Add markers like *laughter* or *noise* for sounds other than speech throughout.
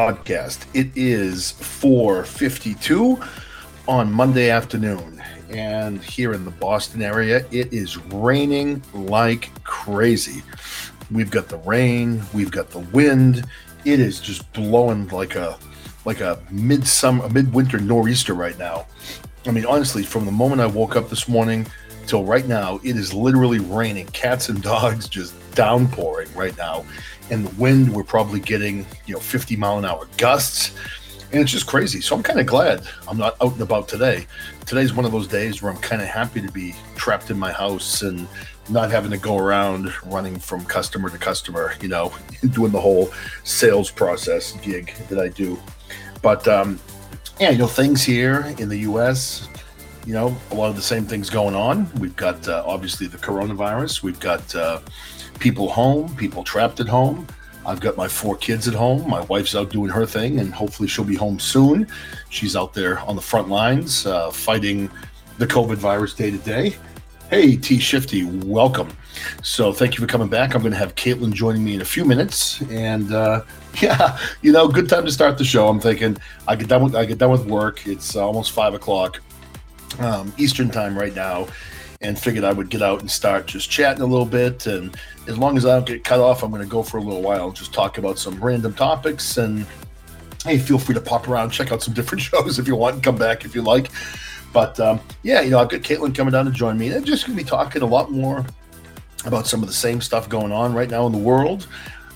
podcast. It is 4:52 on Monday afternoon, and here in the Boston area, it is raining like crazy. We've got the rain, we've got the wind. It is just blowing like a like a midsummer, midwinter nor'easter right now. I mean, honestly, from the moment I woke up this morning till right now, it is literally raining. Cats and dogs just downpouring right now and the wind we're probably getting you know 50 mile an hour gusts. And it's just crazy. So i'm kind of glad i'm not out and about today. Today's one of those days where i'm kind of happy to be trapped in my house and not having to go around running from customer to customer you know *laughs* doing the whole sales process gig that i do. But um yeah you know things here in the us you know a lot of the same things going on. We've got uh, obviously the coronavirus. We've got uh, people home, people trapped at home. I've got my four kids at home. My wife's out doing her thing, and hopefully she'll be home soon. She's out there on the front lines uh, fighting the COVID virus day to day. Hey, T Shifty, welcome. So, thank you for coming back. I'm going to have Caitlin joining me in a few minutes, and uh, *laughs* yeah, you know, good time to start the show. I'm thinking I get done with I get done with work. It's almost five o'clock um, Eastern time right now, and figured I would get out and start just chatting a little bit. And as long as I don't get cut off, I'm going to go for a little while, just talk about some random topics. And hey, feel free to pop around, check out some *laughs* different shows if you want, and come back if you like. But um, yeah, you know, I've got Caitlin coming down to join me, and just going to be talking a lot more about some of the same stuff going on right now in the world.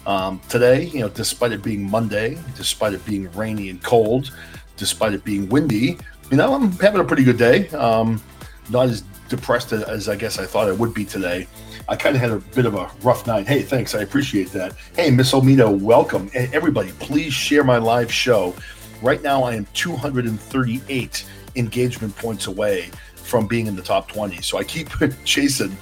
Um, today, you know, despite it being Monday, despite it being rainy and cold, despite it being windy, you know, I'm having a pretty good day. Um, not as depressed as I guess I thought I would be today. I kind of had a bit of a rough night. Hey, thanks. I appreciate that. Hey, Miss Omito, welcome. And everybody, please share my live show. Right now, I am 238 engagement points away from being in the top 20. So I keep *laughs* chasing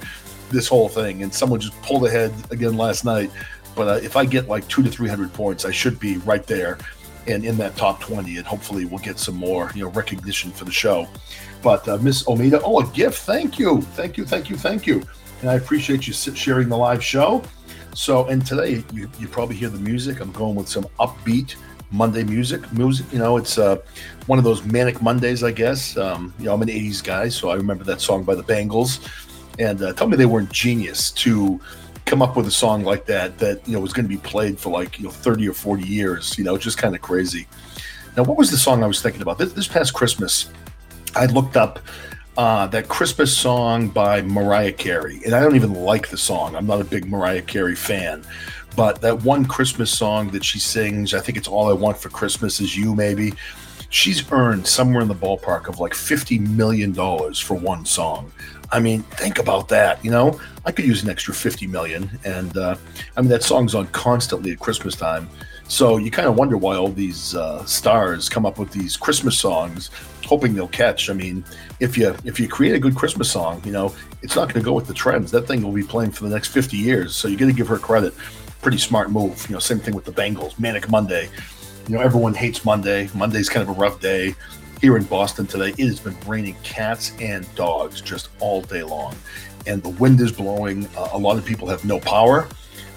this whole thing. And someone just pulled ahead again last night. But uh, if I get like two to 300 points, I should be right there and in that top 20. And hopefully, we'll get some more you know recognition for the show. But uh, Miss Omida, oh, a gift. Thank you. Thank you. Thank you. Thank you. And I appreciate you sharing the live show. So, and today you, you probably hear the music. I'm going with some upbeat Monday music. Music, you know, it's uh, one of those manic Mondays, I guess. Um, you know, I'm an '80s guy, so I remember that song by the Bangles. And uh, tell me they weren't genius to come up with a song like that that you know was going to be played for like you know 30 or 40 years. You know, just kind of crazy. Now, what was the song I was thinking about this, this past Christmas? I looked up uh, that Christmas song by Mariah Carey, and I don't even like the song. I'm not a big Mariah Carey fan, but that one Christmas song that she sings, I think it's "All I Want for Christmas Is You," maybe. She's earned somewhere in the ballpark of like fifty million dollars for one song. I mean, think about that. You know, I could use an extra fifty million, and uh, I mean that song's on constantly at Christmas time. So you kind of wonder why all these uh, stars come up with these Christmas songs, hoping they'll catch. I mean, if you if you create a good Christmas song, you know, it's not going to go with the trends. That thing will be playing for the next 50 years. So you got to give her credit. Pretty smart move. You know, same thing with the Bangles, Manic Monday. You know, everyone hates Monday. Monday's kind of a rough day. Here in Boston today, it has been raining cats and dogs just all day long, and the wind is blowing. Uh, a lot of people have no power.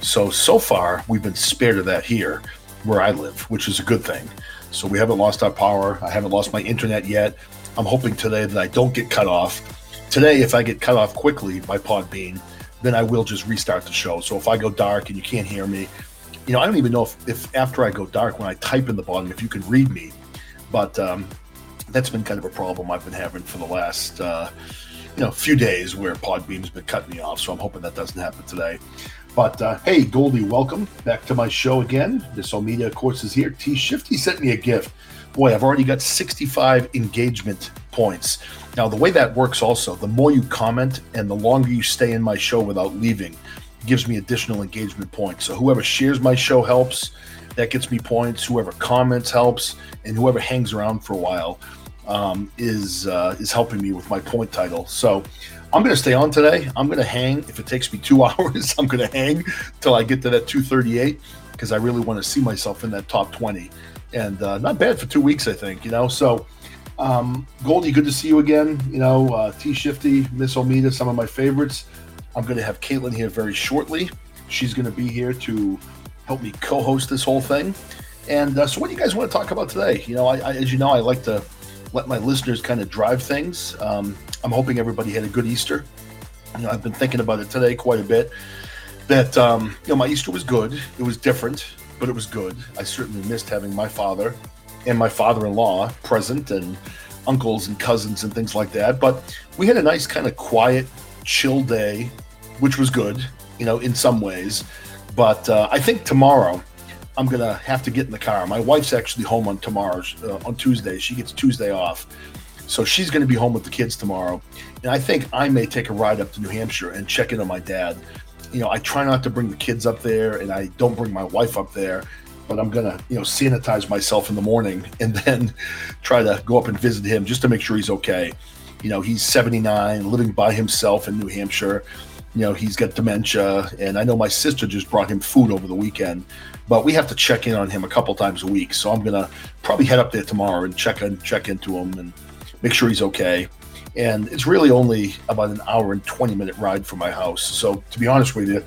So so far, we've been spared of that here where I live, which is a good thing. So we haven't lost our power. I haven't lost my internet yet. I'm hoping today that I don't get cut off. Today, if I get cut off quickly by Podbean, then I will just restart the show. So if I go dark and you can't hear me, you know, I don't even know if, if after I go dark, when I type in the bottom, if you can read me. But um, that's been kind of a problem I've been having for the last, uh, you know, few days where Podbean's been cutting me off. So I'm hoping that doesn't happen today. But uh, hey, Goldie, welcome back to my show again. This Media, of course, is here. T Shifty sent me a gift. Boy, I've already got 65 engagement points. Now, the way that works also, the more you comment and the longer you stay in my show without leaving, gives me additional engagement points. So whoever shares my show helps. That gets me points. Whoever comments helps, and whoever hangs around for a while um, is uh, is helping me with my point title. So I'm going to stay on today. I'm going to hang. If it takes me two *laughs* hours, I'm going to hang till I get to that 238 because I really want to see myself in that top 20. And uh, not bad for two weeks, I think, you know. So, um, Goldie, good to see you again. You know, uh, T Shifty, Miss Omida, some of my favorites. I'm going to have Caitlin here very shortly. She's going to be here to help me co host this whole thing. And uh, so, what do you guys want to talk about today? You know, I, I, as you know, I like to let my listeners kind of drive things. Um, I'm hoping everybody had a good Easter. You know, I've been thinking about it today quite a bit. That um, you know, my Easter was good. It was different, but it was good. I certainly missed having my father and my father-in-law present, and uncles and cousins and things like that. But we had a nice kind of quiet, chill day, which was good. You know, in some ways. But uh, I think tomorrow I'm gonna have to get in the car. My wife's actually home on tomorrow, uh, on Tuesday. She gets Tuesday off, so she's gonna be home with the kids tomorrow. And I think I may take a ride up to New Hampshire and check in on my dad. You know, I try not to bring the kids up there, and I don't bring my wife up there. But I'm gonna, you know, sanitize myself in the morning *laughs* and then try to go up and visit him just to make sure he's okay. You know, he's 79, living by himself in New Hampshire you know he's got dementia and i know my sister just brought him food over the weekend but we have to check in on him a couple times a week. So i'm gonna probably head up there tomorrow and check in check into him and make sure he's okay. And it's really only about an hour and 20 minute ride from my house. So to be honest with you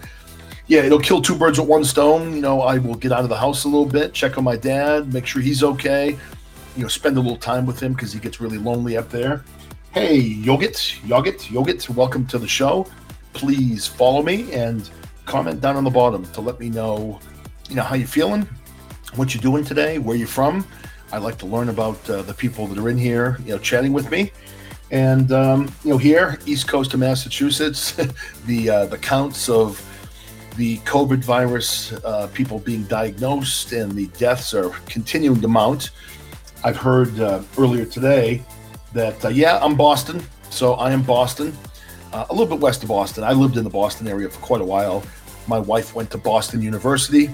yeah it'll kill two birds with one stone. You know i will get out of the house a little bit check on my dad make sure he's okay you know spend a little time with him because he gets really lonely up there. Hey yogit yogit yogit welcome to the show please follow me and comment down on the bottom to let me know, you know, how you're feeling, what you're doing today, where you're from. I like to learn about uh, the people that are in here, you know, chatting with me. And um, you know, here, east coast of Massachusetts, *laughs* the uh, the counts of the COVID virus uh, people being diagnosed and the deaths are continuing to mount. I've heard uh, earlier today that uh, yeah, I'm Boston, so I am Boston uh, a little bit west of Boston. I lived in the Boston area for quite a while. My wife went to Boston University,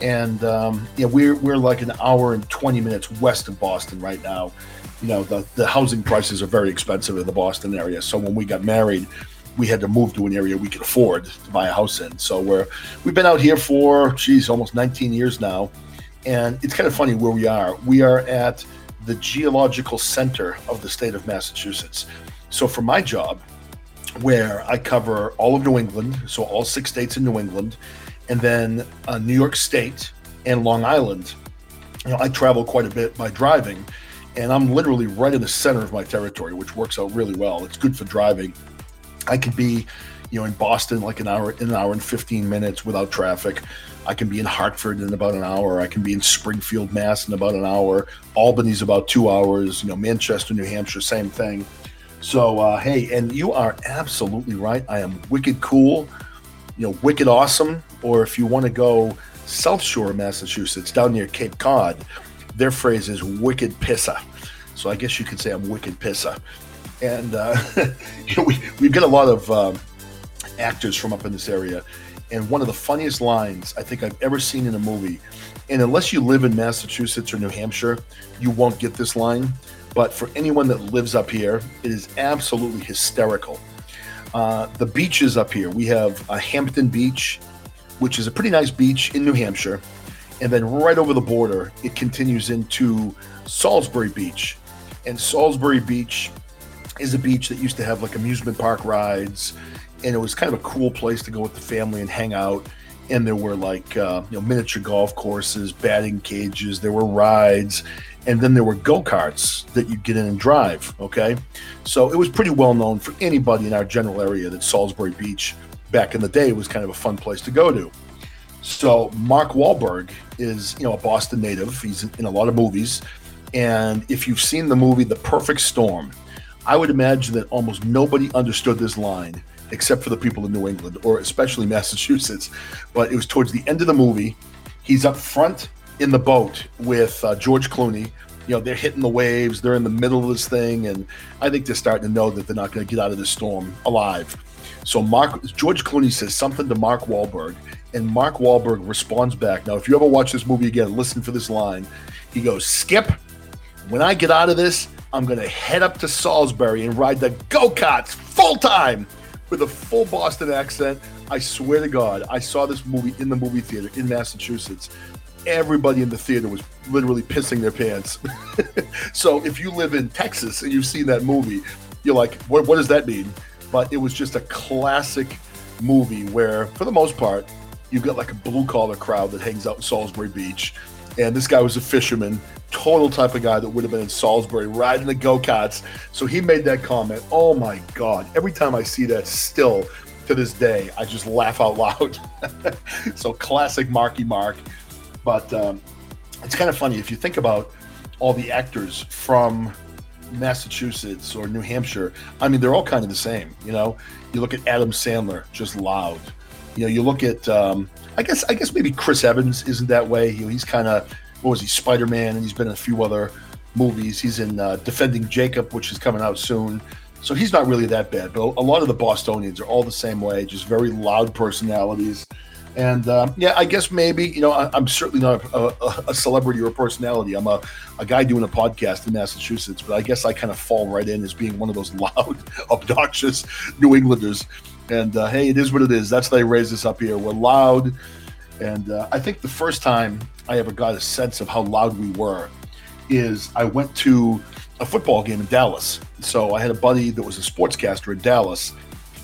and um, yeah, we're we're like an hour and twenty minutes west of Boston right now. You know, the the housing prices are very expensive in the Boston area. So when we got married, we had to move to an area we could afford to buy a house in. So we're we've been out here for geez, almost 19 years now, and it's kind of funny where we are. We are at the geological center of the state of Massachusetts. So for my job, where I cover all of New England, so all six states in New England, and then uh, New York State and Long Island. You know, I travel quite a bit by driving, and I'm literally right in the center of my territory, which works out really well. It's good for driving. I can be, you know, in Boston like an hour, in an hour and 15 minutes without traffic. I can be in Hartford in about an hour. I can be in Springfield, Mass in about an hour. Albany's about two hours. You know, Manchester, New Hampshire, same thing. So uh, hey, and you are absolutely right. I am wicked cool, you know, wicked awesome. Or if you want to go South Shore, Massachusetts, down near Cape Cod, their phrase is wicked pissa. So I guess you could say I'm wicked pissa. And uh, *laughs* you know, we we've got a lot of um, actors from up in this area, and one of the funniest lines I think I've ever seen in a movie. And unless you live in Massachusetts or New Hampshire, you won't get this line. But for anyone that lives up here, it is absolutely hysterical. Uh, the beaches up here, we have a Hampton Beach, which is a pretty nice beach in New Hampshire. And then right over the border, it continues into Salisbury Beach. And Salisbury Beach is a beach that used to have like amusement park rides. And it was kind of a cool place to go with the family and hang out. And there were like, uh, you know, miniature golf courses, batting cages, there were rides and then there were go karts that you'd get in and drive. Okay, so it was pretty well known for anybody in our general area that Salisbury Beach back in the day was kind of a fun place to go to. So Mark Wahlberg is you know a Boston native. He's in a lot of movies, and if you've seen the movie The Perfect Storm, I would imagine that almost nobody understood this line except for the people in New England or especially Massachusetts. But it was towards the end of the movie. He's up front in the boat with uh, George Clooney. You know, they're hitting the waves. They're in the middle of this thing, and I think they're starting to know that they're not going to get out of this storm alive. So Mark George Clooney says something to Mark Wahlberg, and Mark Wahlberg responds back. Now, if you ever watch this movie again, listen for this line. He goes, "Skip, when I get out of this, I'm going to head up to Salisbury and ride the go karts full time." With a full Boston accent, I swear to God, I saw this movie in the movie theater in Massachusetts everybody in the theater was literally pissing their pants. *laughs* so if you live in Texas and you've seen that movie, you're like, what, what does that mean? But it was just a classic movie where, for the most part, you've got like a blue collar crowd that hangs out in Salisbury Beach. and this guy was a fisherman, total type of guy that would have been in Salisbury riding the go karts. So he made that comment. Oh my God! Every time I see that, still to this day, I just laugh out loud. *laughs* so classic Marky Mark. But um, it's kind of funny if you think about all the actors from Massachusetts or New Hampshire. I mean, they're all kind of the same. You know, you look at Adam Sandler, just loud. You know, you look at um, I guess I guess maybe Chris Evans isn't that way. He, he's kind of what was he Spider Man, and he's been in a few other movies. He's in uh, Defending Jacob, which is coming out soon. So he's not really that bad. But a lot of the Bostonians are all the same way, just very loud personalities. And um, yeah, I guess maybe you know I, am certainly not a, a, a, celebrity or a personality. I'm a, a guy doing a podcast in Massachusetts, but I guess I kind of fall right in as being one of those *laughs* loud, obnoxious New Englanders. And uh, hey, it is what it is. That's why they raised us up here. We're loud, and uh, I think the first time I ever got a sense of how loud we were is I went to a football game in Dallas. So I had a buddy that was a sportscaster in Dallas,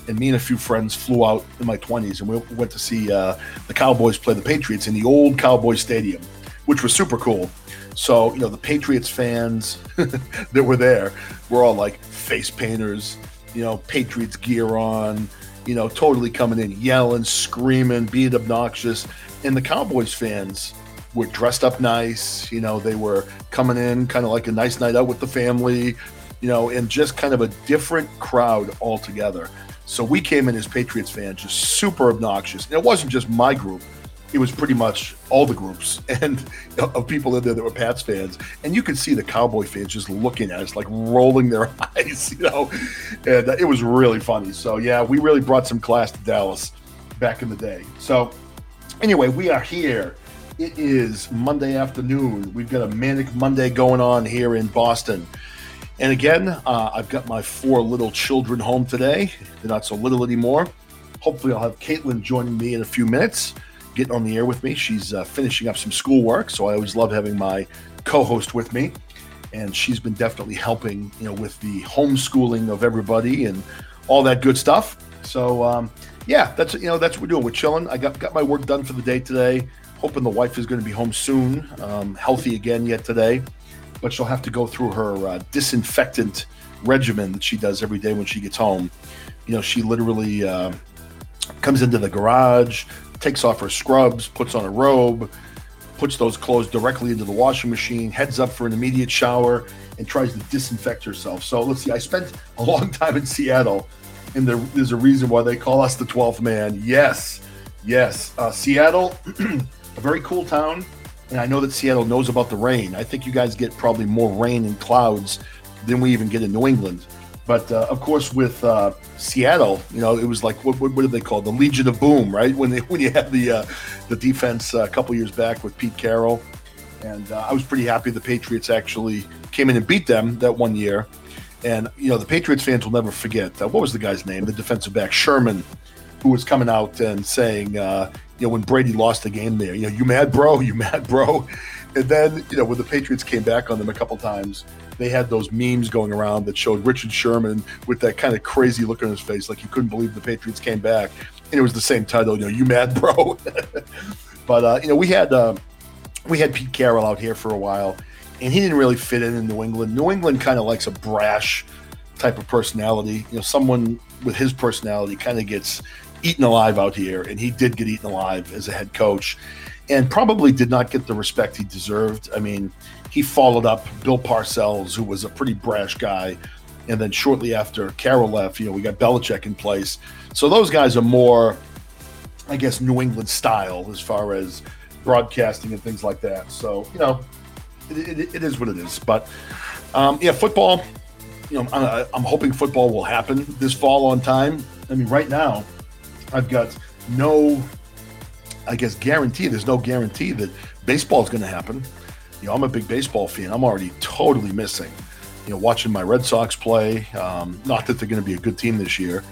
and me and a few friends flew out in my 20s and we went to see uh, the Cowboys play the Patriots in the old Cowboy Stadium, which was super cool. So, you know, the Patriots fans *laughs* that were there were all like face painters, you know, Patriots gear on, you know, totally coming in, yelling, screaming, being obnoxious. And the Cowboys fans were dressed up nice, you know, they were coming in kind of like a nice night out with the family, you know, and just kind of a different crowd altogether. So we came in as Patriots fans, just super obnoxious. And it wasn't just my group; it was pretty much all the groups *laughs* and of people in there that were Pats fans. And you could see the Cowboy fans just looking at us, like rolling their *laughs* eyes, you know. And uh, it was really funny. So yeah, we really brought some class to Dallas back in the day. So anyway, we are here. It is Monday afternoon. We've got a manic Monday going on here in Boston. And again, uh, I've got my four little children home today. They're not so little anymore. Hopefully, I'll have Caitlin joining me in a few minutes, getting on the air with me. She's uh, finishing up some schoolwork, so I always love having my co-host with me, and she's been definitely helping, you know, with the homeschooling of everybody and all that good stuff. So, um, yeah, that's you know that's what we're doing. We're chilling. I got got my work done for the day today. Hoping the wife is going to be home soon, um, healthy again yet today but she'll have to go through her uh, disinfectant regimen that she does every day when she gets home. You know, she literally uh, comes into the garage, takes off her scrubs, puts on a robe, puts those clothes directly into the washing machine, heads up for an immediate shower, and tries to disinfect herself. So let's see. I spent a long *laughs* time in Seattle, and there, there's a reason why they call us the 12th man. Yes, yes. Uh, Seattle, *clears throat* a very cool town and I know that Seattle knows about the rain. I think you guys get probably more rain and clouds than we even get in New England. But uh, of course, with uh, Seattle, you know, it was like what, what, what did they call the Legion of Boom, right? When they *laughs* when you had the uh, the defense uh, a couple years back with Pete Carroll, and uh, I was pretty happy the Patriots actually came in and beat them that one year. And you know, the Patriots fans will never forget uh, what was the guy's name, the defensive back Sherman, who was coming out and saying, you know, when Brady lost the game there, you know, you mad, bro? You mad, *laughs* bro? And then, you know, when the Patriots came back on them a couple times, they had those memes going around that showed Richard Sherman with that kind of crazy look on his face, like he couldn't believe the Patriots came back. And it was the same title, you know, you mad, *laughs* bro? but uh, you know, we had uh, we had Pete Carroll out here for a while, and he didn't really fit in in New England. New England kind of likes a brash type of personality. You know, someone with his personality kind of gets eaten alive out here, and he did get eaten alive as a head coach, and probably did not get the respect he deserved. I mean, he followed up Bill Parcells, who was a pretty brash guy, and then shortly after Carroll left, you know, we got Belichick in place. So those guys are more, I guess, New England style as far as broadcasting and things like that. So you know, it, it, it is what it is. But um, yeah, football. You know, I'm, I'm hoping football will happen this fall on time. I mean, right now, I've got no, I guess, guarantee. There's no guarantee that baseball is going to happen. You know, I'm a big baseball fan. I'm already totally missing, you know, watching my Red Sox play. Um, not that they're going to be a good team this year.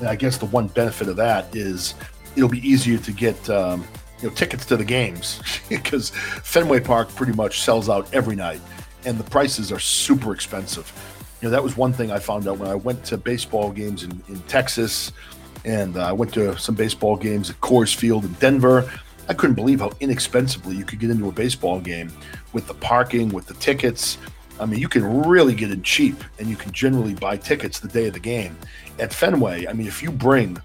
And I guess the one benefit of that is it'll be easier to get um, you know tickets to the games *laughs* because Fenway Park pretty much sells out every night, and the prices are super expensive. You know, that was one thing I found out when I went to baseball games in, in Texas and uh, I went to some baseball games at Coors Field in Denver. I couldn't believe how inexpensively you could get into a baseball game with the parking, with the tickets. I mean, you can really get in cheap, and you can generally buy tickets the day of the game at Fenway. I mean, if you bring,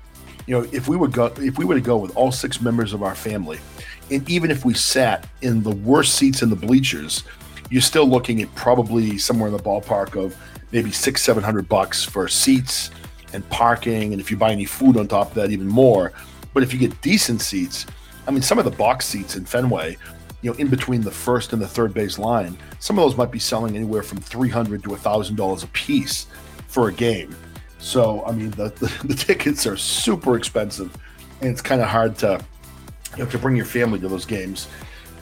you know, if we would go, if we were to go with all six members of our family, and even if we sat in the worst seats in the bleachers, you're still looking at probably somewhere in the ballpark of maybe six, seven hundred bucks for seats and parking, and if you buy any food on top of that, even more. But if you get decent seats, I mean, some of the box seats in Fenway, you know, in between the first and the third base line, some of those might be selling anywhere from three hundred to thousand dollars a piece for a game. So, I mean, the, the, *laughs* the tickets are super expensive, and it's kind of hard to you know to bring your family to those games.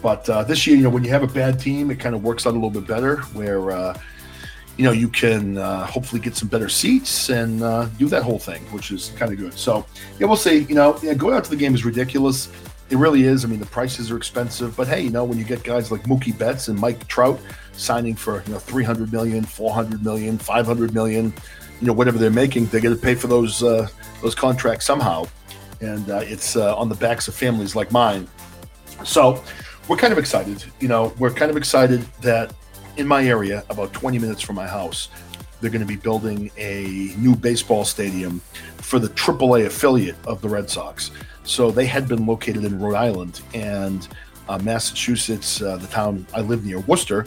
But uh, this year, you know, when you have a bad team, it kind of works out a little bit better, where uh, you know you can uh, hopefully get some better seats and uh, do that whole thing, which is kind of good. So yeah, we'll see. You know, yeah, going out to the game is ridiculous. It really is. I mean, the prices are expensive, but hey, you know, when you get guys like Mookie Betts and Mike Trout signing for you know 300 million, 400 million, 500 million, you know, whatever they're making, they got to pay for those uh, those contracts somehow, and uh, it's uh, on the backs of families like mine. So we're kind of excited. You know, we're kind of excited that in my area, about 20 minutes from my house, they're going to be building a new baseball stadium for the AAA affiliate of the Red Sox. So they had been located in Rhode Island and uh, Massachusetts, uh, the town I live near, Worcester,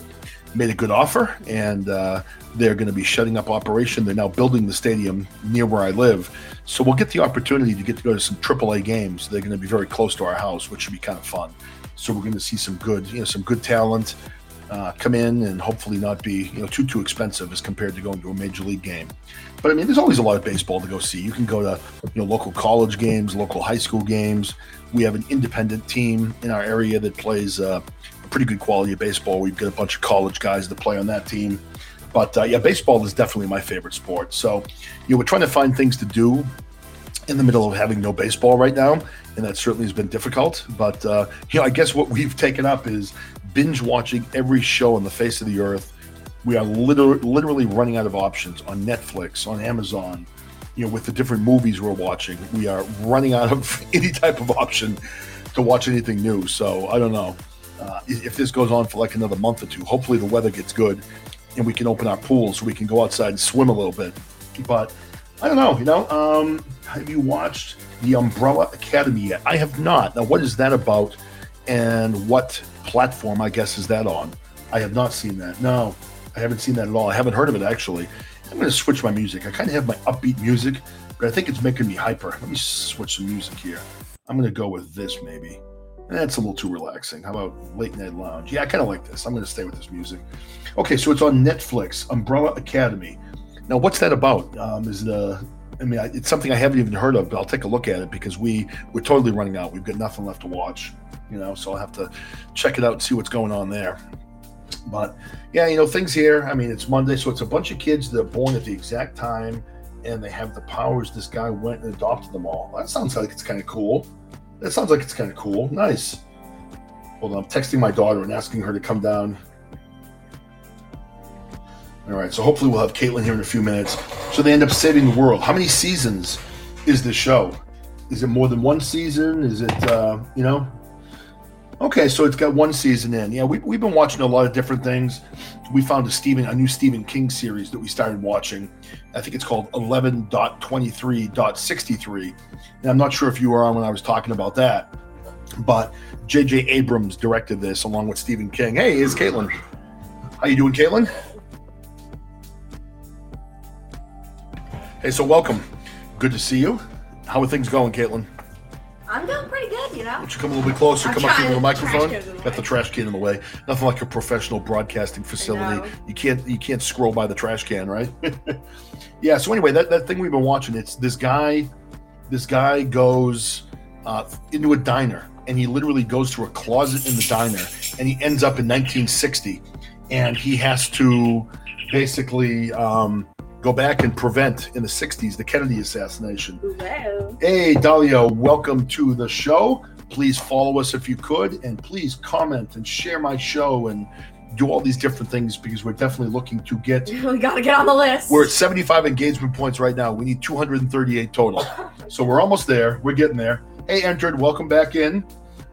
made a good offer, and uh, they're going to be shutting up operation. They're now building the stadium near where I live, so we'll get the opportunity to get to go to some AAA games. They're going to be very close to our house, which should be kind of fun. So we're going to see some good, you know, some good talent uh, come in and hopefully not be, you know, too too expensive as compared to going to a major league game. But I mean, there's always a lot of baseball to go see. You can go to, you know, local college games, local high school games. We have an independent team in our area that plays uh, pretty good quality of baseball. We've got a bunch of college guys that play on that team. But uh, yeah, baseball is definitely my favorite sport. So, you know, we're trying to find things to do in the middle of having no baseball right now, and that certainly has been difficult. But uh, you know, I guess what we've taken up is binge watching every show on the face of the earth. We are literally, literally running out of options on Netflix, on Amazon. You know, with the different movies we're watching, we are running out of *laughs* any type of option to watch anything new. So I don't know uh, if this goes on for like another month or two. Hopefully, the weather gets good and we can open our pools so we can go outside and swim a little bit. But I don't know. You know, um, have you watched the Umbrella Academy yet? I have not. Now, what is that about, and what platform? I guess is that on? I have not seen that. No, I haven't seen that at all. I haven't heard of it actually. I'm going to switch my music. I kind of have my upbeat music, but I think it's making me hyper. Let me switch some music here. I'm going to go with this maybe. That's a little too relaxing. How about Late Night Lounge? Yeah, I kind of like this. I'm going to stay with this music. Okay, so it's on Netflix, Umbrella Academy. Now, what's that about? Um, is a, I mean, it's something I haven't even heard of, but I'll take a look at it because we we're totally running out. We've got nothing left to watch, you know. So I'll have to check it out and see what's going on there. But yeah, you know, things here. I mean, it's Monday, so it's a bunch of kids that are born at the exact time, and they have the powers. This guy went and adopted them all. That sounds like it's kind of cool. That sounds like it's kind of cool. Nice. Hold on, I'm texting my daughter and asking her to come down. All right, so hopefully we'll have Caitlin here in a few minutes. So they end up saving the world. How many seasons is this show? Is it more than one season? Is it, uh, you know? Okay, so it's got one season in. Yeah, we, we've been watching a lot of different things. We found a Stephen, a new Stephen King series that we started watching. I think it's called 11.23.63. And I'm not sure if you were on when I was talking about that, but J.J. Abrams directed this along with Stephen King. Hey, is Caitlin. How you doing, Caitlin? Hey, so welcome. Good to see you. How are things going, Caitlin? I'm doing pretty good, you know. Don't you come a little bit closer? I'm come up to trying. the microphone. Trash can's in the Got the trash can in the way. Nothing like a professional broadcasting facility. You can't you can't scroll by the trash can, right? *laughs* yeah. So anyway, that, that thing we've been watching, it's this guy. This guy goes uh, into a diner, and he literally goes to a closet in the diner, and he ends up in 1960, and he has to basically um, go back and prevent in the 60s the Kennedy assassination. Hello. Hey, Dalia, welcome to the show. Please follow us if you could, and please comment and share my show and do all these different things because we're definitely looking to get. *laughs* We gotta get on the list. We're at 75 engagement points right now. We need 238 total. *laughs* So we're almost there. We're getting there. Hey, entered, welcome back in.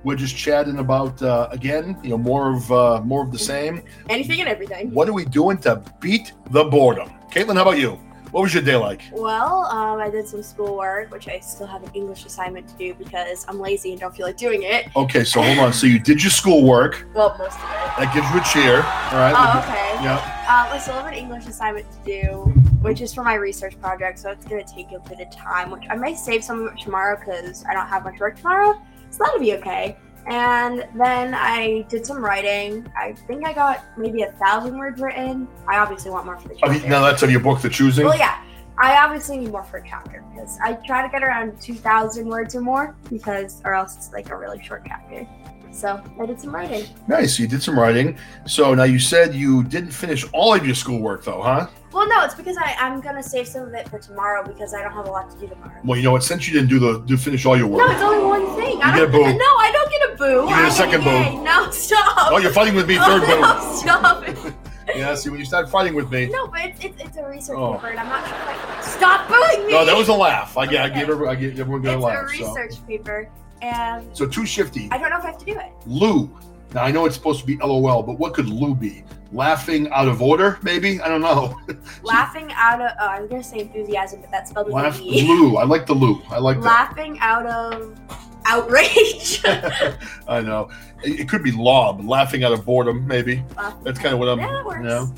We're just chatting about uh, again, you know, more of uh, more of the same. Anything and everything. What are we doing to beat the boredom? Caitlin, how about you? What was your day like? Well, um, I did some schoolwork, which I still have an English assignment to do because I'm lazy and don't feel like doing it. Okay, so hold on. So you did your schoolwork. *laughs* Well, most of it. That gives you a cheer. All right. Oh, okay. Yeah. Um, I still have an English assignment to do, which is for my research project, so it's gonna take a bit of time. Which I might save some tomorrow because I don't have much work tomorrow, so that'll be okay. And then I did some writing. I think I got maybe a thousand words written. I obviously want more for the chapter. now that's of your book, The Choosing. Well, yeah. I obviously need more for a chapter because I try to get around 2,000 words or more because, or else it's like a really short chapter. So I did some writing. Nice. You did some writing. So now you said you didn't finish all of your schoolwork, though, huh? Well, no, it's because I, I'm going to save some of it for tomorrow because I don't have a lot to do tomorrow. Well, you know what? Since you didn't do the do finish all your work, No, it's only one thing. I You get don't, a boo. No, I don't get a boo. You get a I second boo. yay. No, stop. oh, you're fighting with me, third *laughs* boo. no, stop. *laughs* Yeah. See, when you start fighting with me, No, but it's, it's, it's a research Oh. paper, and I'm not sure if I Stop booing me! no, that was a laugh. I, get, I Okay. give every, I give everyone a laugh. It's a So. research paper, and so too shifty. I don't know if I have to do it. Lou. Now I know it's supposed to be LOL, but what could Lou be? Laughing out of order, maybe? I don't know. *laughs* Laughing out of, oh, I'm going to say enthusiasm, but that's spelled with Laugh E. *laughs* Lou. I like the Lou. I like that. Laughing out of outrage. *laughs* I know. It, it could be lob, laughing out of boredom, maybe. Laughing That's kind of what I'm. Yeah, that. You know?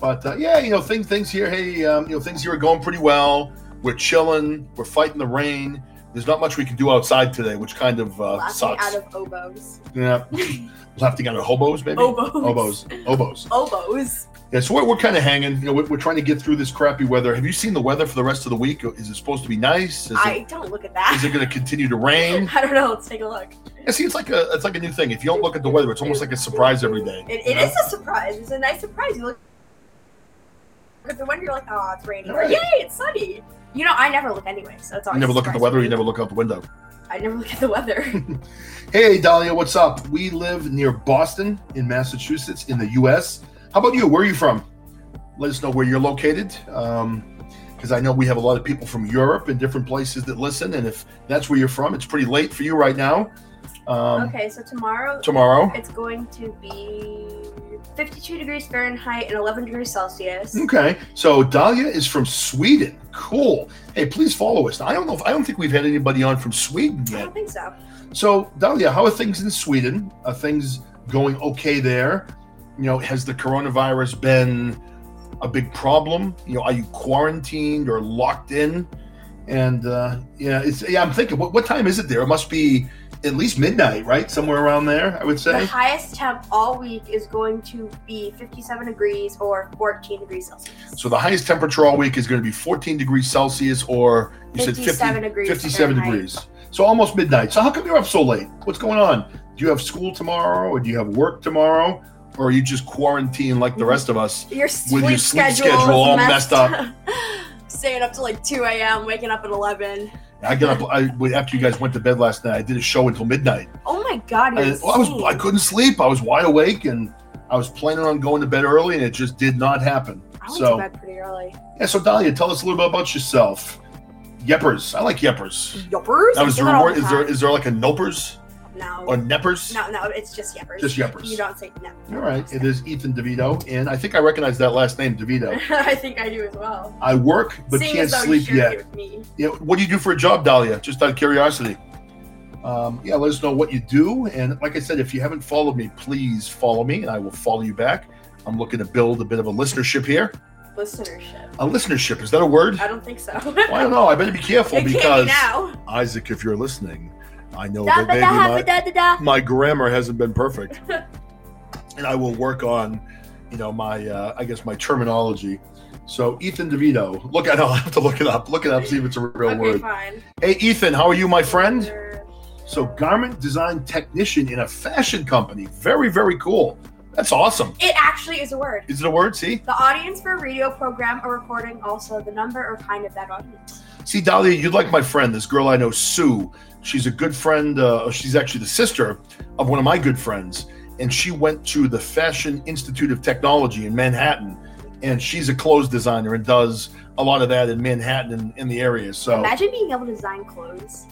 But uh, yeah, you know, things things here. Hey, um, you know, things here are going pretty well. We're chilling. We're fighting the rain. There's not much we can do outside today, which kind of uh, Laughing sucks. out of oboes. yeah, laughing out of hobos, maybe. Oboes. Hobos, hobos. Oboes. Yeah, so we're, we're kind of hanging. You know, we're, we're trying to get through this crappy weather. Have you seen the weather for the rest of the week? Is it supposed to be nice? Is I it, don't look at is that. it going to continue to *laughs* rain? I don't know. Let's take a look. Yeah, see, it's like a it's like a new thing. If you don't look at the weather, it's almost like a surprise every day. It, it is a surprise. It's a nice surprise. You look at the window, you're like, oh, it's raining. Or, Right. yay, it's sunny. You know, I never look anyway, so it's always You never look at the weather. You never look out the window. I never look at the weather. *laughs* *laughs* Hey, Dahlia, what's up? We live near Boston in Massachusetts in the U.S. How about you? Where are you from? Let us know where you're located. Because I know we have a lot of people from Europe and different places that listen. And if that's where you're from, it's pretty late for you right now. Um, okay, so tomorrow Tomorrow. it's going to be 52 degrees Fahrenheit and 11 degrees Celsius. Okay. So Dahlia is from Sweden. Cool. Hey, please follow us. I don't know if I don't think we've had anybody on from Sweden yet. I don't think so. So, Dahlia, how are things in Sweden? Are things going okay there? You know, has the coronavirus been a big problem? You know, are you quarantined or locked in? And uh, yeah, it's yeah. I'm thinking, what, what time is it there? It must be at least midnight, right? Somewhere around there, I would say. The highest temp all week is going to be 57 degrees or 14 degrees Celsius. So the highest temperature all week is going to be 14 degrees Celsius, or you said 57 50, degrees 57 Fahrenheit. degrees. So almost midnight. So how come you're up so late? What's going on? Do you have school tomorrow, or do you have work tomorrow, or are you just quarantined like the mm-hmm. rest of us? Your sleep, your sleep schedule, schedule all messed messed up. *laughs* Staying up till like 2 a.m., waking up at 11. I got up I, after you guys went to bed last night. I did a show until midnight. Oh my god, I, well, I was. I couldn't sleep. I was wide awake, and I was planning on going to bed early, and it just did not happen. I went So to bed pretty early. yeah. So Dahlia, tell us a little bit about yourself. Yeppers. I like yeppers. Yuppers? Now, is there, a that all word, the is there is there like a nopers No. or neppers? No, no, it's just Yeppers. Just Yeppers. You don't say no. All right, it is Ethan DeVito, and I think I recognize that last name, DeVito. *laughs* I think I do as well. I work but Seeing can't sleep yet. it with me. Yeah, what do you do for a job, Dahlia? Just out of curiosity. Um, yeah, let us know what you do. And like I said, if you haven't followed me, please follow me, and I will follow you back. I'm looking to build a bit of a listenership here. Listenership. A listenership is that a word? I don't think so. Well, I don't know. I better be *laughs* careful it be because now. Isaac, if you're listening, I know Da, that maybe my, da, da, da. my grammar hasn't been perfect, *laughs* and I will work on, you know, my uh, I guess my terminology. So Ethan DeVito, look at *laughs* I'll have to look it up. Look it up, see if it's a real Okay, word. fine. Hey Ethan, how are you, my friend? So garment design technician in a fashion company. Very, very cool. That's awesome. It actually is a word. Is it a word? See? The audience for a radio program or recording, also the number or kind of that audience. See, Dahlia, you'd like my friend, this girl I know, Sue. She's a good friend. Uh, she's actually the sister of one of my good friends. And she went to the Fashion Institute of Technology in Manhattan. And she's a clothes designer and does a lot of that in Manhattan and in the area. So Imagine being able to design clothes.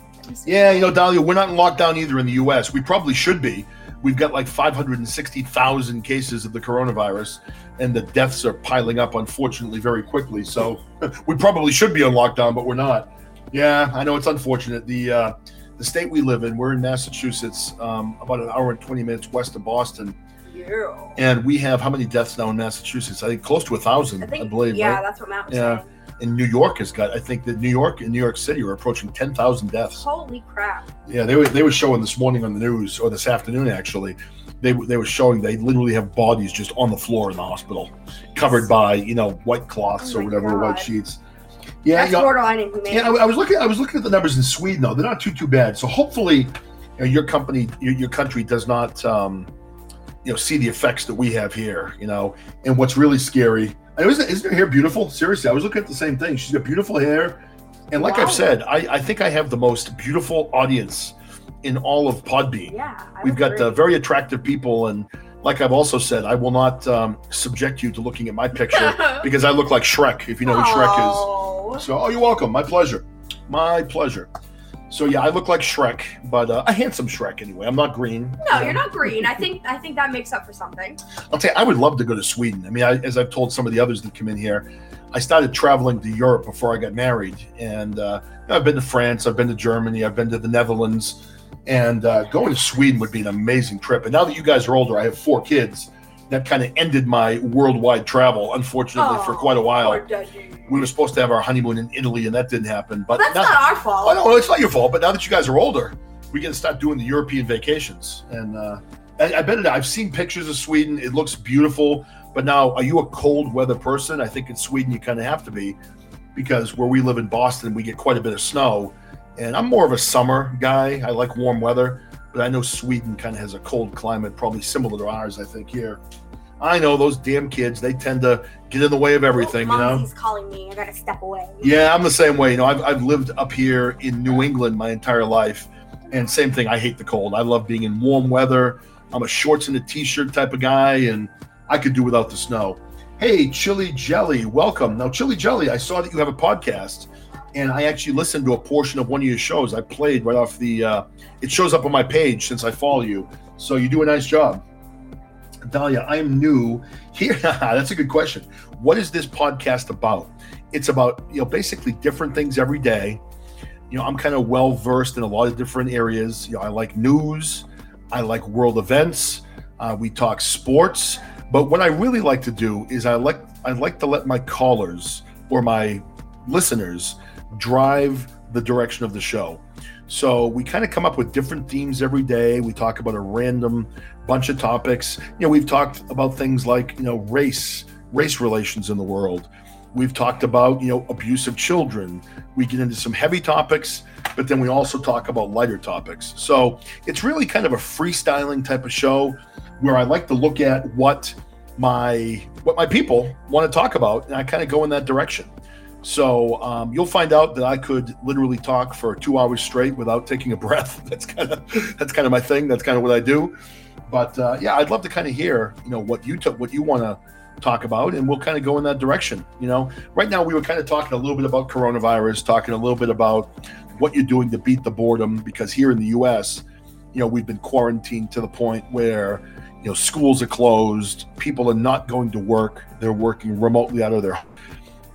Yeah, you know, Dahlia, we're not in lockdown either in the U.S. We probably should be. We've got like 560,000 cases of the coronavirus, and the deaths are piling up, unfortunately, very quickly. So *laughs* we probably should be on lockdown, but we're not. Yeah, I know it's unfortunate. The uh, the state we live in, we're in Massachusetts, um, about an hour and 20 minutes west of Boston. Yeah. And we have how many deaths now in Massachusetts? I think close to a thousand, I I, believe. yeah, right? that's what Matt was Yeah. saying. And New York has got, I think that New York and New York City are approaching 10,000 deaths. Holy crap. Yeah, they were they were showing this morning on the news or this afternoon actually. They they were showing they literally have bodies just on the floor in the hospital, covered by you know white cloths Oh or whatever white sheets. Yeah, That's you know, borderline inhumane. yeah. I, I was looking I was looking at the numbers in Sweden though. They're not too too bad. So hopefully, you know, your company your, your country does not um, you know see the effects that we have here. You know, and what's really scary. I know, isn't, isn't her hair beautiful? Seriously, I was looking at the same thing. She's got beautiful hair. And like Wow. I've said, I, I think I have the most beautiful audience in all of Podbean. yeah. I We've got uh, very attractive people. And like I've also said, I will not um, subject you to looking at my picture *laughs* because I look like Shrek, if you know who Shrek Oh. So, oh, you're welcome. My pleasure. My pleasure. So, yeah, I look like Shrek, but uh, a handsome Shrek anyway. I'm not green. No, you're not green. I think I think that makes up for something. I'll tell you, I would love to go to Sweden. I mean, I, as I've told some of the others that come in here, I started traveling to Europe before I got married, and uh, I've been to France, I've been to Germany, I've been to the Netherlands, and uh, going to Sweden would be an amazing trip. And now that you guys are older, I have four kids. That kind of ended my worldwide travel, unfortunately, for Oh, quite a while. We were supposed to have our honeymoon in Italy, and that didn't happen. But That's now- not our fault. Oh, no, it's not your fault. But now that you guys are older, we to start doing the European vacations. And uh, I, I bet it. I've seen pictures of Sweden. It looks beautiful. But now, are you a cold weather person? I think in Sweden you kind of have to be, because where we live in Boston, we get quite a bit of snow. And I'm more of a summer guy. I like warm weather. But I know Sweden kind of has a cold climate, probably similar to ours. I think here. I know those damn kids. They tend to get in the way of everything. oh, you know. He's calling me. I gotta step away. Yeah, I'm the same way. You know, I've, I've lived up here in New England my entire life. And same thing, I hate the cold. I love being in warm weather. I'm a shorts and a t shirt type of guy, and I could do without the snow. Hey, Chili Jelly, welcome. Now, Chili Jelly, I saw that you have a podcast, and I actually listened to a portion of one of your shows. I played right off the, uh, it shows up on my page since I follow you. So you do a nice job. Dahlia, I am new here. *laughs* That's a good question. What is this podcast about? It's about, you know, basically different things every day. You know, I'm kind of well versed in a lot of different areas. You know, I like news, I like world events, uh, we talk sports. But what I really like to do is I like I like to let my callers or my listeners drive the direction of the show. So we kind of come up with different themes every day. We talk about a random bunch of topics. You know, we've talked about things like, you know, race, race relations in the world. We've talked about, you know, abuse of children. We get into some heavy topics, but then we also talk about lighter topics. So it's really kind of a freestyling type of show where I like to look at what my what my people want to talk about, and I kind of go in that direction. So um, you'll find out that I could literally talk for two hours straight without taking a *laughs* breath. That's kind of that's kind of my thing. That's kind of what I do. But uh, yeah, I'd love to kind of hear you know what you took, what you want to talk about, and we'll kind of go in that direction. You know, right now we were kind of talking a little bit about coronavirus, talking a little bit about what you're doing to beat the boredom because here in the U.S., you know, we've been quarantined to the point where you know schools are closed, people are not going to work, they're working remotely out of their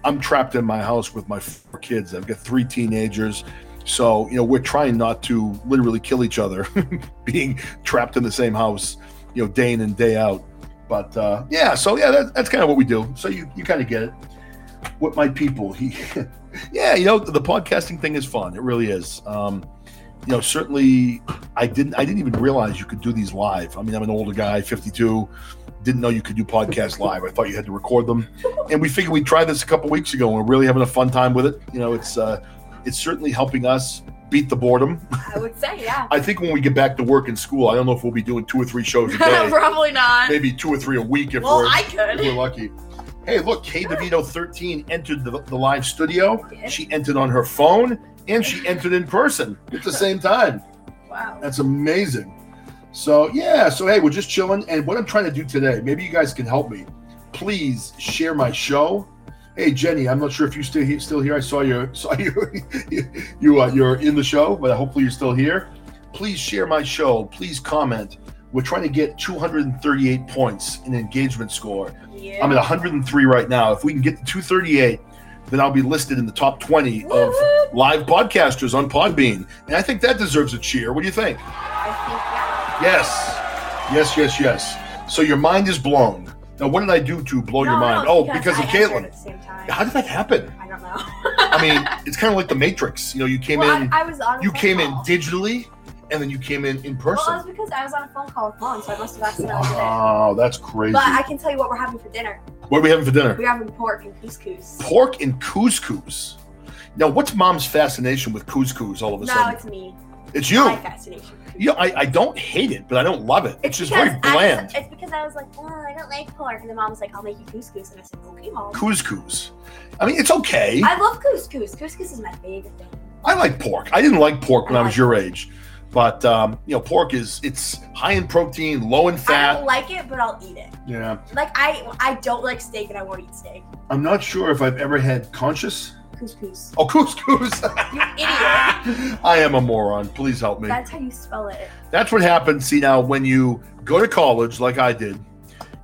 I'm trapped in my house with my four kids. I've got three teenagers. So, you know, we're trying not to literally kill each other *laughs* being trapped in the same house, you know, day in and day out. But uh, yeah, so yeah, that, that's kind of what we do. So you, you kind of get it. What my people, he, *laughs* yeah, you know, the podcasting thing is fun. It really is. Um, you know, certainly I didn't, I didn't even realize you could do these live. I mean, I'm an older guy, 52 didn't know you could do podcasts live. I thought you had to record them, and we figured we'd try this a couple weeks ago, and we're really having a fun time with it. You know, it's uh, it's certainly helping us beat the boredom. I would say, yeah. *laughs* I think when we get back to work and school, I don't know if we'll be doing two or three shows a *laughs* day, Probably not. maybe two or three a week if well, we're I if we're lucky. Hey, look, Kay DeVito 13 entered the, the live studio. She entered on her phone and she entered in person at the same time. Wow. That's amazing. So yeah, so hey, we're just chilling, and what I'm trying to do today, maybe you guys can help me. Please share my show. Hey Jenny, I'm not sure if you still he- still here. I saw you *laughs* saw you you uh, you're in the show, but hopefully you're still here. Please share my show. Please comment. We're trying to get 238 points in engagement score. Yeah. I'm at 103 right now. If we can get to 238, then I'll be listed in the top 20 of live podcasters on Podbean, and I think that deserves a cheer. What do you think? I think yeah. Yes, yes, yes, yes. So your mind is blown. Now, what did I do to blow your mind? no, oh, because of I Caitlin. At the same time. How did that happen? I don't know. I mean, it's kind of like the Matrix. You know, you came well, in, I, I was on. You came in digitally, and then you came in in person. Well, person. that's because I was on a phone call with mom, so I must have accidentally. Wow, that's crazy. But I can tell you what we're having for dinner. What are we having for dinner? We're having pork and couscous. Pork and couscous. Now, what's mom's fascination with couscous all of a No, sudden? No, it's me. It's you. My fascination. Yeah, I, I don't hate it, but I don't love it. It's, just very bland. it's because I was like, oh, I don't like pork, and the mom was like, I'll make you couscous, and I said, okay, mom. Couscous. I mean, it's okay. I love couscous. Couscous is my favorite thing. I like pork. I didn't like pork when I I was like your age, but um, you know, pork is it's high in protein, low in fat. I don't like it, but I'll eat it. Yeah, Like I, I don't like steak, and I won't eat steak. I'm not sure if I've ever had conscious. Couscous. Oh, couscous. You idiot. *laughs* I am a moron. Please help me. That's how you spell it. That's what happens. See now, when you go to college, like I did,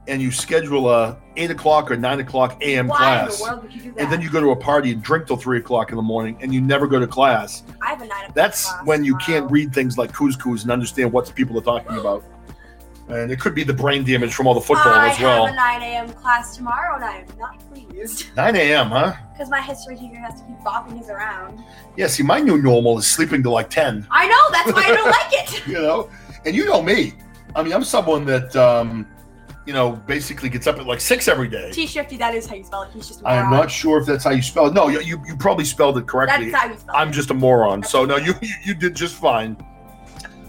and you schedule a eight o'clock or nine o'clock a.m. Why class, the world would you do that? and then you go to a party and drink till three o'clock in the morning, and you never go to class. I have a nine. o'clock That's class when you tomorrow. can't read things like couscous and understand what people are talking about. And it could be the brain damage from all the football I as well. I have a 9 a.m. class tomorrow, and I am not pleased *laughs* 9 a.m., huh? because my history teacher has to keep bopping us around. Yeah, see, my new normal is sleeping to like 10, I know that's why I don't *laughs* like it. you know? And you know me. I mean, I'm someone that, um, you know, basically gets up at like 6 every day. T shifty, that is how you spell it. He's just. I am not sure if that's how you spell it. No, you, you, you probably spelled it correctly. That's how you spell I'm just a moron. So, no, you, you, you did just fine.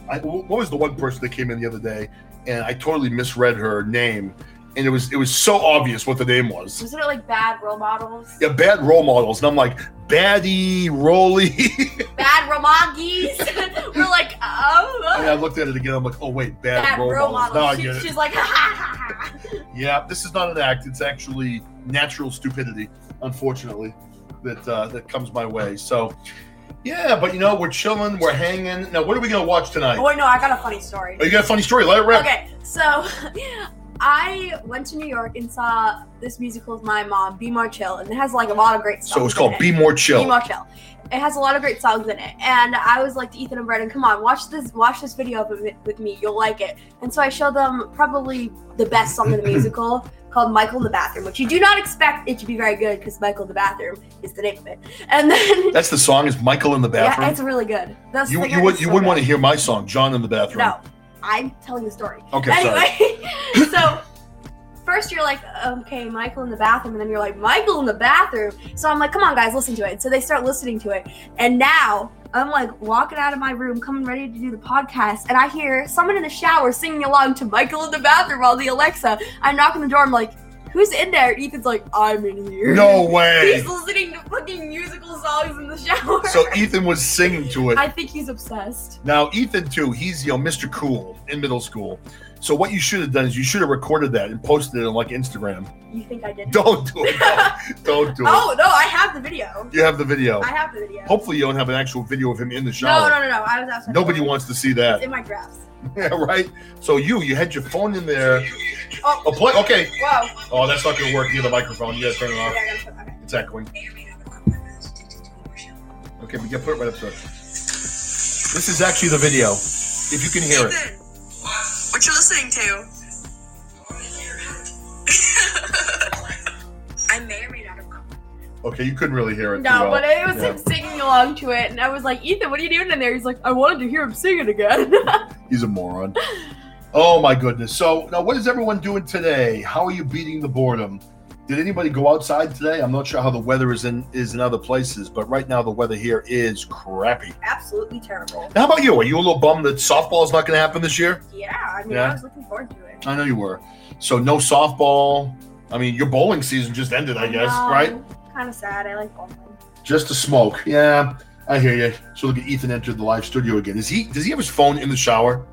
I, what was the one person that came in the other day and I totally misread her name? And it was it was so obvious what the name was. Wasn't it like bad role models? Yeah, bad role models. And I'm like, baddie, roly. *laughs* Bad romagis. *laughs* We're like, oh. I, mean, I looked at it again. I'm like, oh wait, bad, Bad role, role models. Now I models. She- get it. she's like, *laughs* ha ha ha. Yeah, this is not an act. It's actually natural stupidity, unfortunately, that uh, that comes my way. So, yeah, but you know, we're chilling, we're hanging. Now, what are we gonna watch tonight? Oh, wait, no, I got a funny story. Oh, you got a funny story? Let it rip. Okay, so I went to New York and saw this musical with my mom, Be More Chill, and it has like a lot of great songs. So it's called it. Be More Chill. Be More Chill. It has a lot of great songs in it, and I was like to Ethan and Brendan, "Come on, watch this, watch this video of it with me. You'll like it." And so I showed them probably the best song in the *laughs* musical called "Michael in the Bathroom," which you do not expect it to be very good because Michael in the Bathroom is the name of it. And then *laughs* That's the song. Is Michael in the Bathroom. yeah, it's really good. That's you you would you wouldn't want to hear my song, John in the bathroom. No, I'm telling the story. Okay, sorry. anyway, *laughs* so first you're like, okay, Michael in the bathroom, and then you're like, Michael in the bathroom. So I'm like, come on, guys, listen to it. So they start listening to it, and now I'm like walking out of my room, coming ready to do the podcast, and I hear someone in the shower singing along to Michael in the bathroom on the Alexa. I knock on the door, I'm like, who's in there? Ethan's like, I'm in here. No way. He's listening to fucking musical songs in the shower. So Ethan was singing to it. I think he's obsessed. Now Ethan too, he's you know Mr. Cool in middle school. So what you should have done is you should have recorded that and posted it on like Instagram. You think I did? Don't do it. Don't, *laughs* don't do it. Oh no, I have the video. You have the video. I have the video. Hopefully you don't have an actual video of him in the No, shower. no, no, no. I was outside. Nobody wants to see It's that. in my drafts. *laughs* Yeah, right? So you you had your phone in there. Oh, Oh play okay. whoa. Oh that's not gonna work near the microphone. You gotta turn it Yeah, off. I gotta put- okay. It's echoing. Okay, we can put it right up to it. This is actually the video. If you can hear it. Ethan, what you're listening to? *laughs* I may or may not have come. Okay, you couldn't really hear it. No, well. but it was Yeah. him singing along to it, and I was like, Ethan, what are you doing in there? He's like, I wanted to hear him sing it again. *laughs* He's a moron. Oh my goodness. So now what is everyone doing today? How are you beating the boredom? Did anybody go outside today? I'm not sure how the weather is in is in other places, but right now the weather here is crappy. Absolutely terrible. How about you? Are you a little bummed that softball's not going to happen this year? Yeah, I mean, Yeah. I was looking forward to it. I know you were. So no softball. I mean, your bowling season just ended, I guess, right? Kind of sad. I like bowling. Just to smoke. Yeah, I hear you. So look at Ethan entered the live studio again. Is he? Does he have his phone in the shower?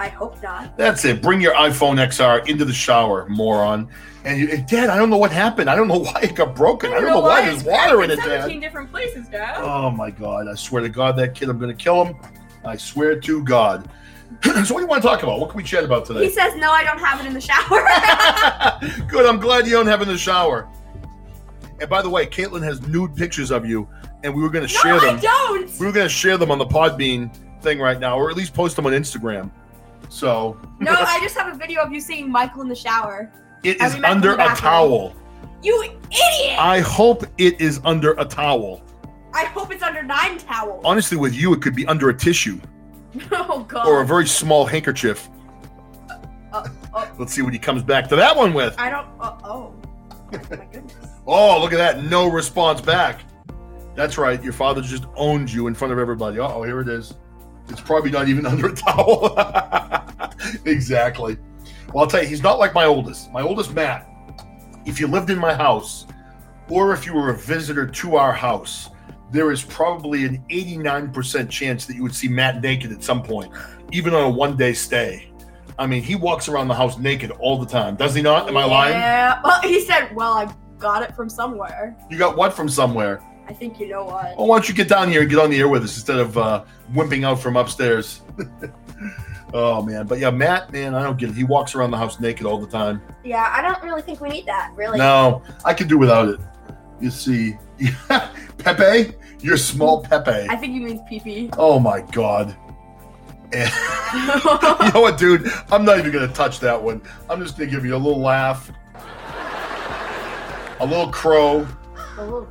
I hope not. That's it. Bring your iPhone XR into the shower, moron. And you, Dad, I don't know what happened. I don't know *laughs* why it got broken. I don't, know, why, there's water in it, cracked Dad. 17 different places, Dad. Oh my God! I swear to God, that kid, I'm going to kill him. I swear to God. *clears throat* so, what do you want to talk about? What can we chat about today? he says, no, I don't have it in the shower. *laughs* *laughs* Good. I'm glad you don't have it in the shower. And by the way, Caitlin has nude pictures of you, and we were going to no, share I them. don't. We were going to share them on the Podbean thing right now, or at least post them on Instagram. So No, I *laughs* just have a video of you seeing Michael in the shower. it is mean, back in under a towel. You idiot! I hope it is under a towel. I hope it's under nine towels. Honestly, with you, it could be under a tissue *laughs* oh god. or a very small handkerchief. Uh, uh, Let's see what he comes back to that one with. I don't. Uh, oh. My goodness. *laughs* Oh, look at that. No response back. That's right. Your father just owned you in front of everybody. Oh, here it is. It's probably not even *laughs* under a towel. *laughs* exactly. Well, I'll tell you, he's not like my oldest. My oldest, Matt, if you lived in my house or if you were a visitor to our house, there is probably an 89% chance that you would see Matt naked at some point, even on a one day stay. I mean, he walks around the house naked all the time, does he not? Am I lying? Yeah. Well, he said, "Well, I got it from somewhere." You got what from somewhere? I think you know what. Well, why don't you get down here and get on the air with us instead of uh, wimping out from upstairs? *laughs* oh man, but yeah, Matt, man, I don't get it. He walks around the house naked all the time. Yeah, I don't really think we need that. Really. No, I could do without it. You see, *laughs* Pepe, you're small Pepe. I think he means pee. Oh my god. And- *laughs* you know what, dude? I'm not even gonna touch that one. I'm just gonna give you a little laugh, a little crow,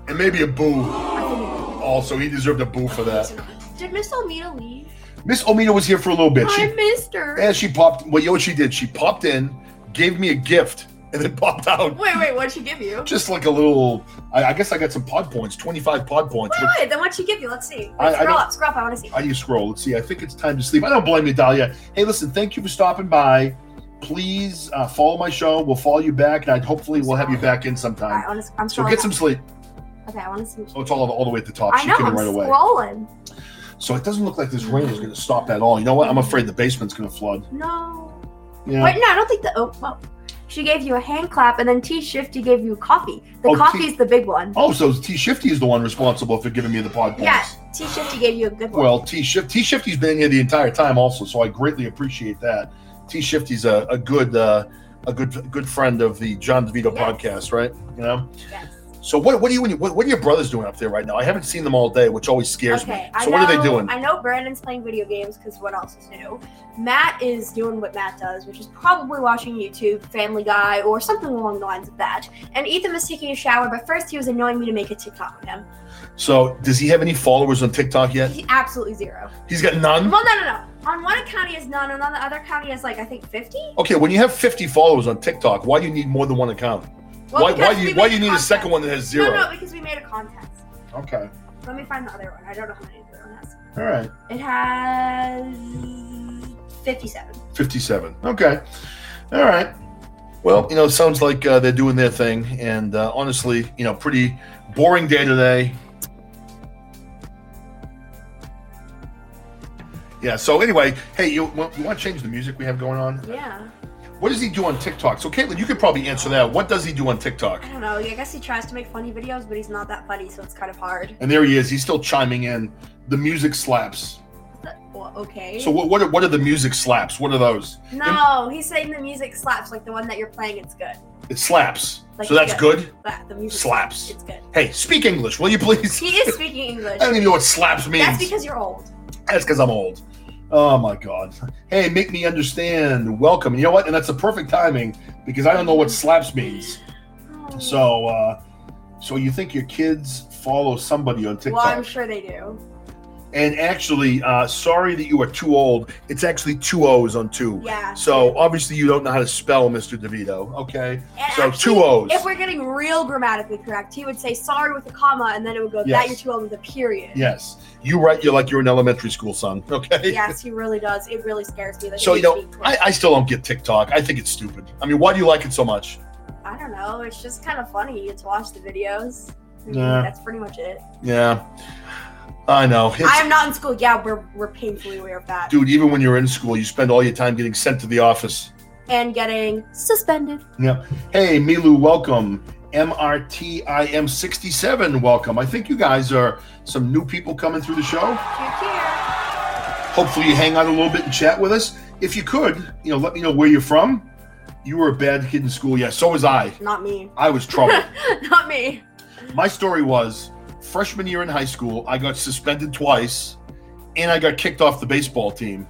and maybe a boo. I Also, he deserved a boo for that. Did Miss Almeida leave? Miss Omita was here for a little bit. I She missed her. and she popped. Well, you know what she did? She popped in, gave me a gift, *laughs* and then popped out. Wait, wait, what'd she give you? Just like a little. I, I guess I got some pod points. Twenty-five pod points. Wait, wait, then what'd she give you? Let's see. Wait, I- I scroll don't- up, scroll up. I want to see. Do you scroll? Let's see. I think it's time to sleep. I don't blame you, Dahlia. Hey, listen. Thank you for stopping by. Please uh, follow my show. We'll follow you back, and I'd hopefully we'll have you back in right, sometime. I wanna, I'm So get some sleep. Okay, I want to see. Oh, it's all all the way at the top. I She know. came I'm right away. scrolling. So it doesn't look like this rain is going to stop at all. You know what? I'm afraid the basement's going to flood. No. Yeah. Wait, no, I don't think the. Oh, well. She gave you a hand clap, and then T Shifty gave you coffee. The Oh, T- coffee's the big one. Oh, so T Shifty is the one responsible for giving me the pod points. yeah, T Shifty gave you a good one. Well, T Shift T Shifty's been here the entire time, also, so I greatly appreciate that. T Shifty's a, a good uh, a good good friend of the John DeVito Yes. podcast, right? You know. yes. So what what do you what, what are your brothers doing up there right now? I haven't seen them all day, which always scares Okay, me. So know, what are they doing? I know Brandon's playing video games because what else is new? Matt is doing what Matt does, which is probably watching YouTube, Family Guy, or something along the lines of that. And Ethan was taking a shower, but first he was annoying me to make a TikTok with him. So does he have any followers on TikTok yet? He, absolutely zero. He's got none. Well, no, no, no. On one account he has none, and on the other account he has like I think fifty. Okay, when you have 50 followers on TikTok, why do you need more than one account? Well, why why do you why you need a second one that has zero? No, no, because we made a contest. Okay. Let me find the other one. I don't know how many the other one has. All right. It has fifty-seven. 57. Okay. All right. Well, you know, it sounds like uh, they're doing their thing. And uh, honestly, you know, pretty boring day today. Yeah. So anyway, hey, you, you want to change the music we have going on? Yeah. What does he do on TikTok? So, Caitlin, you could probably answer that. What does he do on TikTok? I don't know. I guess he tries to make funny videos, but he's not that funny, so it's kind of hard. And there he is. He's still chiming in. The music slaps. Well, okay. So, what what are, what are the music slaps? What are those? no, he's saying the music slaps like the one that you're playing. It's good. It slaps. Like so that's good. good. That the music Slaps. It's good. Hey, speak English, will you please? He is speaking *laughs* English. I don't even know what slaps means. That's because you're old. That's because I'm old. Oh my god. Hey, make me understand. Welcome. You know what? And that's the perfect timing because I don't know what slaps means. So, uh, so you think your kids follow somebody on TikTok? well, I'm sure they do. And actually, uh, sorry that you are too old. It's actually two O's on two. Yeah. So obviously you don't know how to spell Mr. DeVito. Okay. And So actually, two O's. If we're getting real grammatically correct, he would say sorry with a comma, and then it would go Yes. that you're too old with a period. Yes. You write. You're like you're in elementary school, son. Okay. Yes, he really does. It really scares me. That So you know, I. I still don't get TikTok. I think it's stupid. I mean, why do you like it so much? I don't know. It's just kind of funny to watch the videos. I mean, Yeah. That's pretty much it. Yeah. I know. It's- I am not in school. Yeah, we're we're painfully aware of that. dude, even when you're in school, you spend all your time getting sent to the office. And getting suspended. Yeah. Hey, Milu, welcome. MRTIM67, welcome. I think you guys are some new people coming through the show. Hopefully, you hang out a little bit and chat with us. If you could, you know, let me know where you're from. You were a bad kid in school. Yeah, so was I. Not me. I was trouble. *laughs* not me. My story was freshman year in high school, I got suspended twice and I got kicked off the baseball team.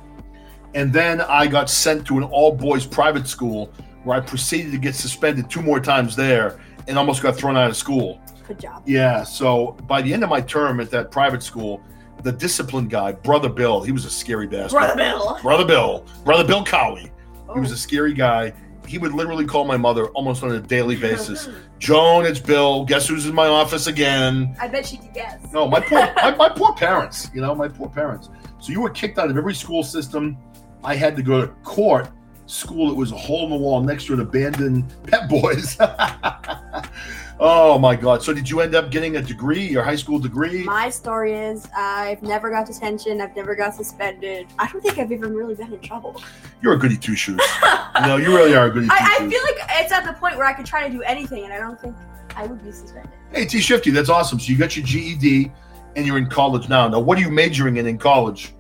And then I got sent to an all boys private school where I proceeded to get suspended two more times there and almost got thrown out of school. Good job. Yeah. So by the end of my term at that private school, the discipline guy, Brother Bill, he was a scary bastard. Brother Bill. Brother Bill. Brother Bill Cowie. Oh. He was oh. a scary guy. He would literally call my mother almost on a daily basis. Joan, it's Bill. Guess who's in my office again? I bet she could guess. No, my poor, my, my poor parents. You know, my poor parents. So you were kicked out of every school system. I had to go to court. School. It was a hole in the wall next to an abandoned Pep Boys. *laughs* oh my God! So did you end up getting a degree, your high school degree? My story is I've never got detention. I've never got suspended. I don't think I've even really been in trouble. You're a goody two shoes. *laughs* no, you really are a goody two I, I feel like it's at the point where I could try to do anything, and I don't think I would be suspended. Hey, T Shifty, that's awesome. So you got your GED and you're in college now. Now, what are you majoring in in college?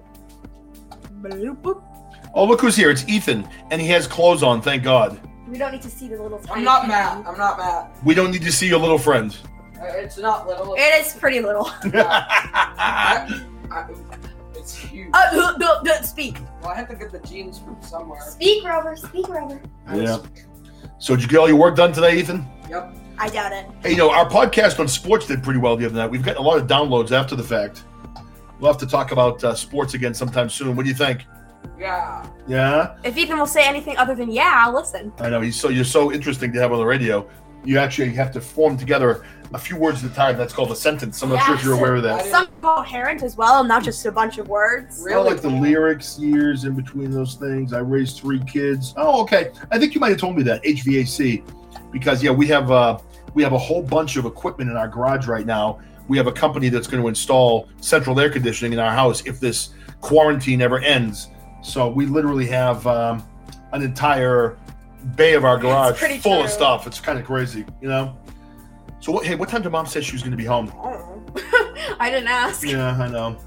Bloop. Oh, look who's here. It's Ethan, and he has clothes on, thank God. We don't need to see the little. I'm tiny not thing. Matt. I'm not Matt. We don't need to see your little friend. Uh, It's not little. It is pretty little. *laughs* I, I, it's huge. Uh, duh, duh, duh, speak. Well, I have to get the genes from somewhere. Speak, Rover. Speak, Rover. yeah. So did you get all your work done today, Ethan? Yep. I doubt it. Hey, you know, our podcast on sports did pretty well the other night. We've gotten a lot of downloads after the fact. We'll have to talk about uh, sports again sometime soon. What do you think? Yeah. Yeah, If Ethan will say anything other than yeah, I'll listen. I know. He's so you're so interesting to have on the radio. You actually have to form together a few words at a time. That's called a sentence. I'm not sure if you're aware of that. Some coherent as well, not just a bunch of words. Really? I like the lyrics, years in between those things. I raised three kids. Oh, okay. I think you might have told me that HVAC, because yeah, we have uh, we have a whole bunch of equipment in our garage right now. We have a company that's going to install central air conditioning in our house if this quarantine ever ends. So we literally have um, an entire bay of our garage full of stuff. It's kind of crazy, you know. So what, hey, what time did mom say she was going to be home? Oh. *laughs* I didn't ask. Yeah, I know.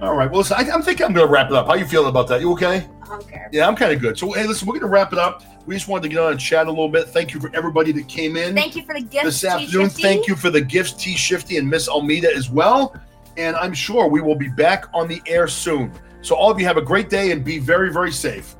All right. Well, listen, I, I'm thinking I'm going to wrap it up. How you feeling about that? You okay? I. Yeah, I'm kind of good. So, hey, listen, we're going to wrap it up. We just wanted to get on and chat a little bit. Thank you for everybody that came in Thank you for the gift. this afternoon. T-Shifty. Thank you for the gifts, T Shifty and Miss Almeida as well. And I'm sure we will be back on the air soon. So, all of you have a great day and be very, very safe.